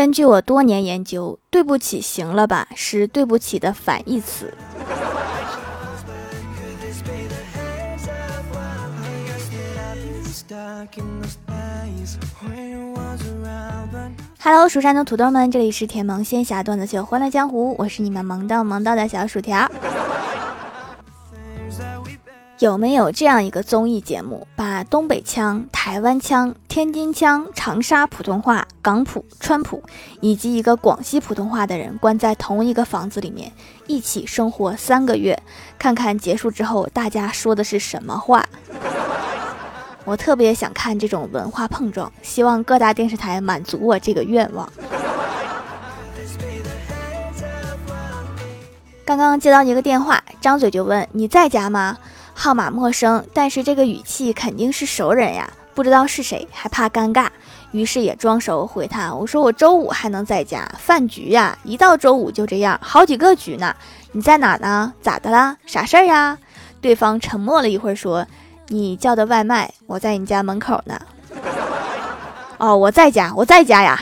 根据我多年研究，对不起，行了吧，是对不起的反义词。Hello，蜀山的土豆们，这里是甜萌仙侠段子秀《欢乐江湖》，我是你们萌到萌到的小薯条。有没有这样一个综艺节目，把东北腔、台湾腔、天津腔、长沙普通话、港普、川普以及一个广西普通话的人关在同一个房子里面，一起生活三个月，看看结束之后大家说的是什么话？我特别想看这种文化碰撞，希望各大电视台满足我这个愿望。刚刚接到一个电话，张嘴就问：“你在家吗？”号码陌生，但是这个语气肯定是熟人呀，不知道是谁，还怕尴尬，于是也装熟回他：“我说我周五还能在家，饭局呀，一到周五就这样，好几个局呢。你在哪呢？咋的啦？啥事儿呀？”对方沉默了一会儿，说：“你叫的外卖，我在你家门口呢。”哦，我在家，我在家呀。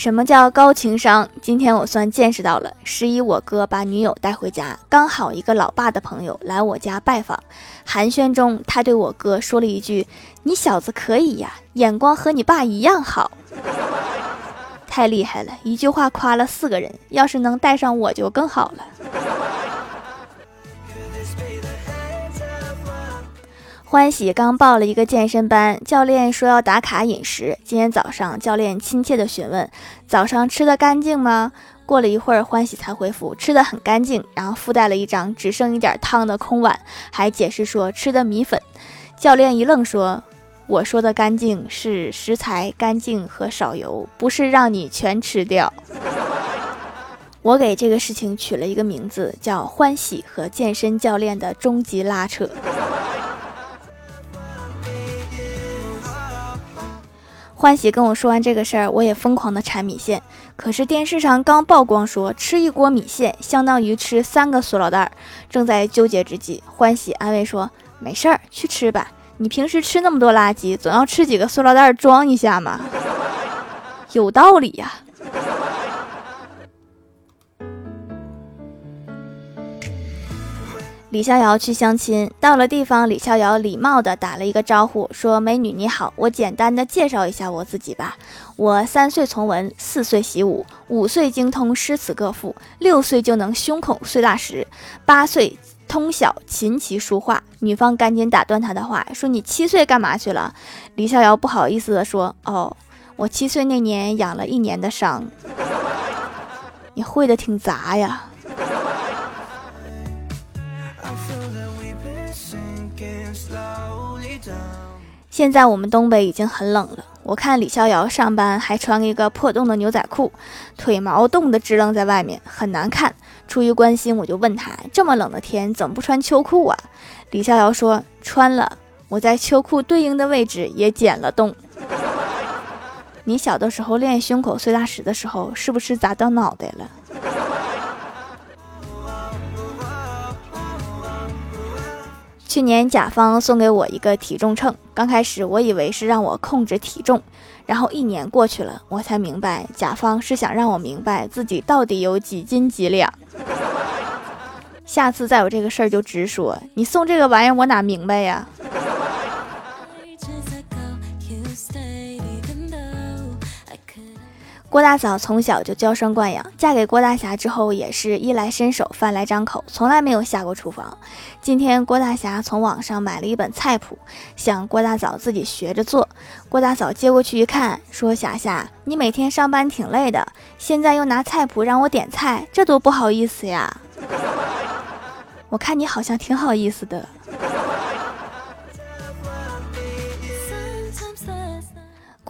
什么叫高情商？今天我算见识到了。十一，我哥把女友带回家，刚好一个老爸的朋友来我家拜访。寒暄中，他对我哥说了一句：“你小子可以呀，眼光和你爸一样好，太厉害了！”一句话夸了四个人，要是能带上我就更好了。欢喜刚报了一个健身班，教练说要打卡饮食。今天早上，教练亲切地询问：“早上吃的干净吗？”过了一会儿，欢喜才回复：“吃的很干净。”然后附带了一张只剩一点汤的空碗，还解释说吃的米粉。教练一愣，说：“我说的干净是食材干净和少油，不是让你全吃掉。”我给这个事情取了一个名字，叫“欢喜和健身教练的终极拉扯”。欢喜跟我说完这个事儿，我也疯狂的馋米线。可是电视上刚曝光说吃一锅米线相当于吃三个塑料袋儿，正在纠结之际，欢喜安慰说：“没事儿，去吃吧。你平时吃那么多垃圾，总要吃几个塑料袋装一下嘛。”有道理呀。李逍遥去相亲，到了地方，李逍遥礼貌地打了一个招呼，说：“美女你好，我简单的介绍一下我自己吧。我三岁从文，四岁习武，五岁精通诗词歌赋，六岁就能胸口碎大石，八岁通晓琴棋书画。”女方赶紧打断他的话，说：“你七岁干嘛去了？”李逍遥不好意思地说：“哦，我七岁那年养了一年的伤。”你会的挺杂呀。现在我们东北已经很冷了，我看李逍遥上班还穿一个破洞的牛仔裤，腿毛冻得支棱在外面，很难看。出于关心，我就问他：这么冷的天，怎么不穿秋裤啊？李逍遥说：穿了，我在秋裤对应的位置也剪了洞。你小的时候练胸口碎大石的时候，是不是砸到脑袋了？去年甲方送给我一个体重秤，刚开始我以为是让我控制体重，然后一年过去了，我才明白甲方是想让我明白自己到底有几斤几两。下次再有这个事儿就直说，你送这个玩意儿我哪明白呀？郭大嫂从小就娇生惯养，嫁给郭大侠之后也是衣来伸手饭来张口，从来没有下过厨房。今天郭大侠从网上买了一本菜谱，想郭大嫂自己学着做。郭大嫂接过去一看，说：“霞霞，你每天上班挺累的，现在又拿菜谱让我点菜，这多不好意思呀！我看你好像挺好意思的。”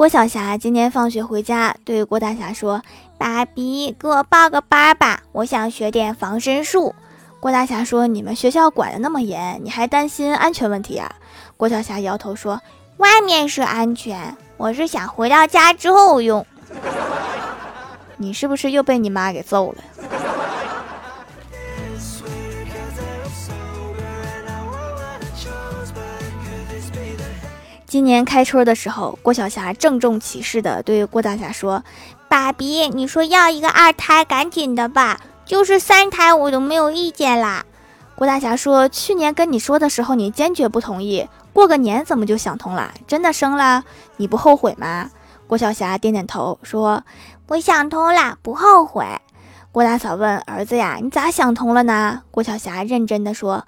郭晓霞今天放学回家，对郭大侠说：“爸比，给我报个班吧，我想学点防身术。”郭大侠说：“你们学校管的那么严，你还担心安全问题啊？”郭晓霞摇头说：“外面是安全，我是想回到家之后用。你是不是又被你妈给揍了？”今年开春的时候，郭晓霞郑重其事地对郭大侠说：“爸比，你说要一个二胎，赶紧的吧，就是三胎我都没有意见啦。”郭大侠说：“去年跟你说的时候，你坚决不同意，过个年怎么就想通了？真的生了，你不后悔吗？”郭晓霞点点头说：“我想通了，不后悔。”郭大嫂问儿子呀：“你咋想通了呢？”郭晓霞认真的说。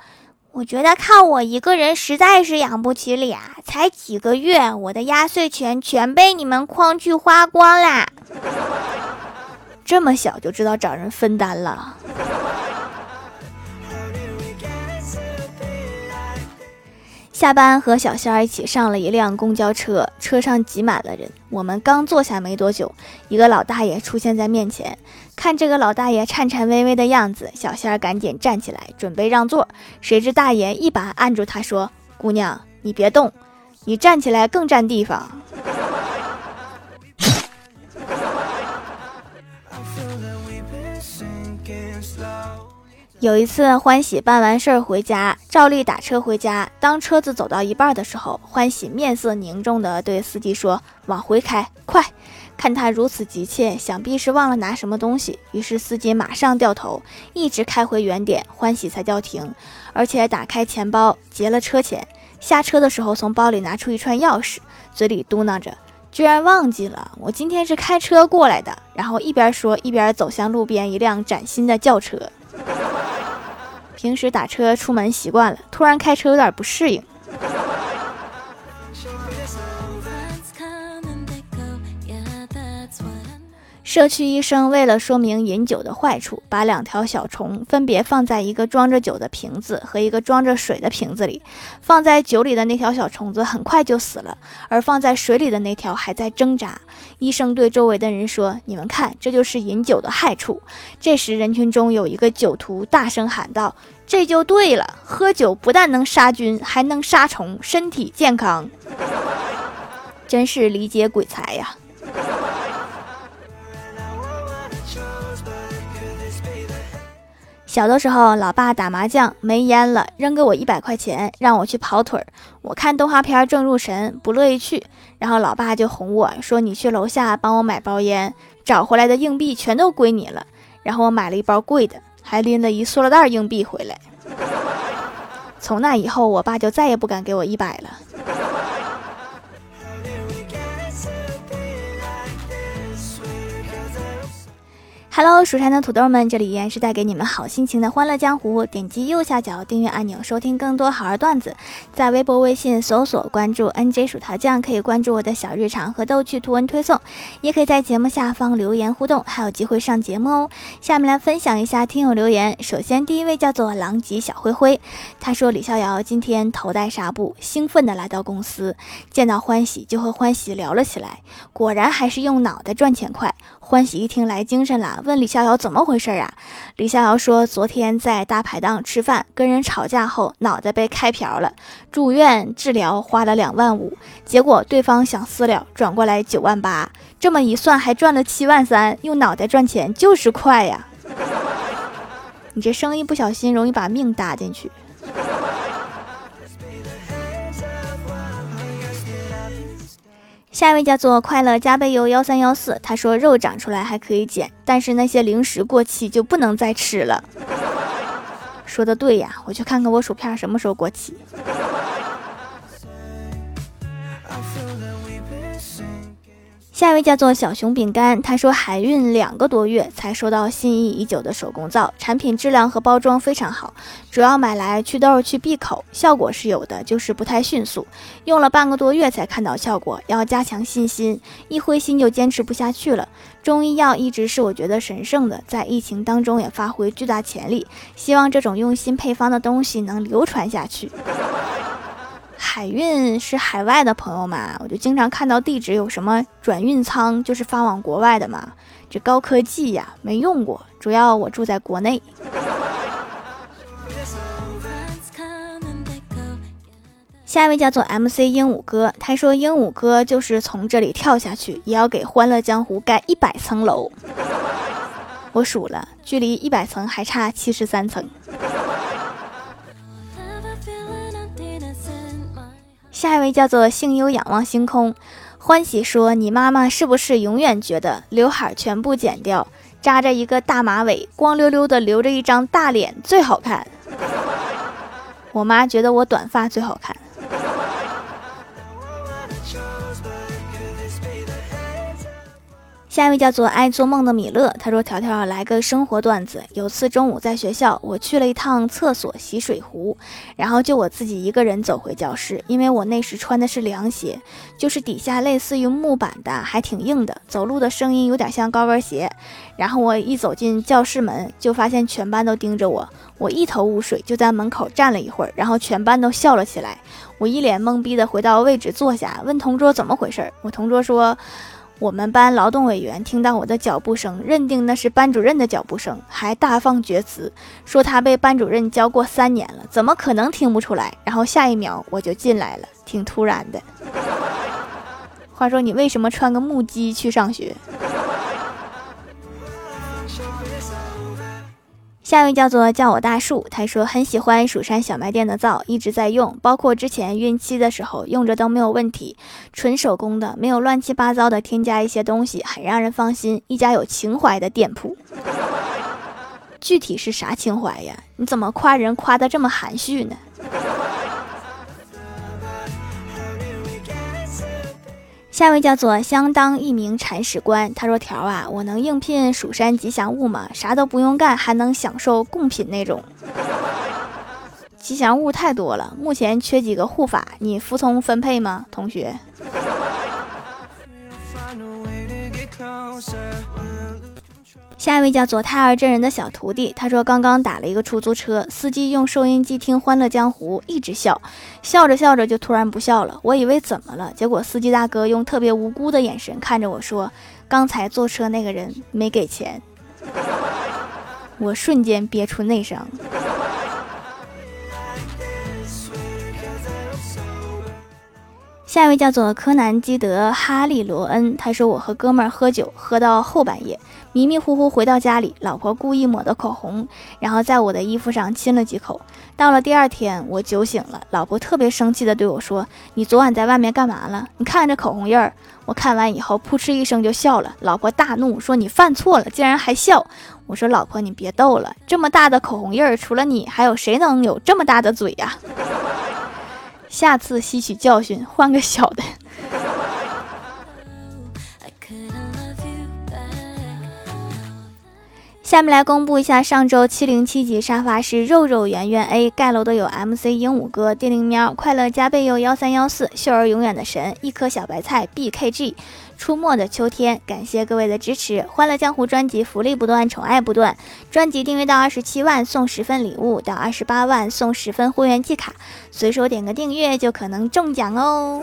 我觉得靠我一个人实在是养不起俩，才几个月，我的压岁钱全被你们诓去花光啦！这么小就知道找人分担了。下班和小仙儿一起上了一辆公交车，车上挤满了人。我们刚坐下没多久，一个老大爷出现在面前。看这个老大爷颤颤巍巍的样子，小仙儿赶紧站起来准备让座，谁知大爷一把按住他说：“姑娘，你别动，你站起来更占地方。”有一次，欢喜办完事儿回家，照例打车回家。当车子走到一半的时候，欢喜面色凝重地对司机说：“往回开，快！”看他如此急切，想必是忘了拿什么东西。于是司机马上掉头，一直开回原点，欢喜才叫停，而且打开钱包结了车钱。下车的时候，从包里拿出一串钥匙，嘴里嘟囔着：“居然忘记了，我今天是开车过来的。”然后一边说一边走向路边一辆崭新的轿车。平时打车出门习惯了，突然开车有点不适应。社区医生为了说明饮酒的坏处，把两条小虫分别放在一个装着酒的瓶子和一个装着水的瓶子里。放在酒里的那条小虫子很快就死了，而放在水里的那条还在挣扎。医生对周围的人说：“你们看，这就是饮酒的害处。”这时，人群中有一个酒徒大声喊道。这就对了，喝酒不但能杀菌，还能杀虫，身体健康，真是理解鬼才呀！小的时候，老爸打麻将没烟了，扔给我一百块钱，让我去跑腿儿。我看动画片正入神，不乐意去，然后老爸就哄我说：“你去楼下帮我买包烟，找回来的硬币全都归你了。”然后我买了一包贵的。还拎了一塑料袋硬币回来。从那以后，我爸就再也不敢给我一百了。Hello，蜀山的土豆们，这里依然是带给你们好心情的欢乐江湖。点击右下角订阅按钮，收听更多好玩段子。在微博、微信搜索关注 NJ 薯条酱，可以关注我的小日常和逗趣图文推送，也可以在节目下方留言互动，还有机会上节目哦。下面来分享一下听友留言。首先，第一位叫做狼藉小灰灰，他说李逍遥今天头戴纱布，兴奋地来到公司，见到欢喜就和欢喜聊了起来，果然还是用脑袋赚钱快。欢喜一听来精神了，问李逍遥怎么回事啊？李逍遥说，昨天在大排档吃饭，跟人吵架后脑袋被开瓢了，住院治疗花了两万五，结果对方想私了，转过来九万八，这么一算还赚了七万三，用脑袋赚钱就是快呀！你这生意不小心容易把命搭进去。下一位叫做快乐加倍油幺三幺四，他说肉长出来还可以减，但是那些零食过期就不能再吃了。说的对呀，我去看看我薯片什么时候过期。下一位叫做小熊饼干，他说海运两个多月才收到心仪已久的手工皂，产品质量和包装非常好，主要买来祛痘去闭口，效果是有的，就是不太迅速，用了半个多月才看到效果，要加强信心，一灰心就坚持不下去了。中医药一直是我觉得神圣的，在疫情当中也发挥巨大潜力，希望这种用心配方的东西能流传下去。海运是海外的朋友嘛，我就经常看到地址有什么转运仓，就是发往国外的嘛。这高科技呀，没用过，主要我住在国内。下一位叫做 MC 鹦鹉哥，他说鹦鹉哥就是从这里跳下去，也要给欢乐江湖盖一百层楼。我数了，距离一百层还差七十三层。下一位叫做幸优仰望星空，欢喜说：“你妈妈是不是永远觉得刘海全部剪掉，扎着一个大马尾，光溜溜的留着一张大脸最好看？”我妈觉得我短发最好看。下一位叫做爱做梦的米勒，他说：“条条来个生活段子。有次中午在学校，我去了一趟厕所洗水壶，然后就我自己一个人走回教室，因为我那时穿的是凉鞋，就是底下类似于木板的，还挺硬的，走路的声音有点像高跟鞋。然后我一走进教室门，就发现全班都盯着我，我一头雾水，就在门口站了一会儿，然后全班都笑了起来。我一脸懵逼的回到位置坐下，问同桌怎么回事。我同桌说。”我们班劳动委员听到我的脚步声，认定那是班主任的脚步声，还大放厥词，说他被班主任教过三年了，怎么可能听不出来？然后下一秒我就进来了，挺突然的。话说你为什么穿个木屐去上学？下一位叫做叫我大树，他说很喜欢蜀山小卖店的皂，一直在用，包括之前孕期的时候用着都没有问题，纯手工的，没有乱七八糟的添加一些东西，很让人放心，一家有情怀的店铺。具体是啥情怀呀？你怎么夸人夸的这么含蓄呢？下一位叫做相当一名铲屎官，他说：“条啊，我能应聘蜀山吉祥物吗？啥都不用干，还能享受贡品那种。吉祥物太多了，目前缺几个护法，你服从分配吗，同学？”下一位叫做太二真人的小徒弟，他说刚刚打了一个出租车，司机用收音机听《欢乐江湖》，一直笑，笑着笑着就突然不笑了。我以为怎么了，结果司机大哥用特别无辜的眼神看着我说：“刚才坐车那个人没给钱。”我瞬间憋出内伤。下一位叫做柯南基德哈利罗恩，他说我和哥们儿喝酒，喝到后半夜。迷迷糊糊回到家里，老婆故意抹的口红，然后在我的衣服上亲了几口。到了第二天，我酒醒了，老婆特别生气的对我说：“你昨晚在外面干嘛了？你看这口红印儿。”我看完以后，扑哧一声就笑了。老婆大怒说：“你犯错了，竟然还笑！”我说：“老婆，你别逗了，这么大的口红印儿，除了你，还有谁能有这么大的嘴呀？”下次吸取教训，换个小的。下面来公布一下上周七零七级沙发是肉肉圆圆 A 盖楼的有 MC 鹦鹉哥、电灵喵、快乐加倍又幺三幺四、秀儿永远的神、一颗小白菜、BKG、出没的秋天。感谢各位的支持，欢乐江湖专辑福利不断，宠爱不断。专辑订阅到二十七万送十份礼物，到二十八万送十份会员季卡，随手点个订阅就可能中奖哦。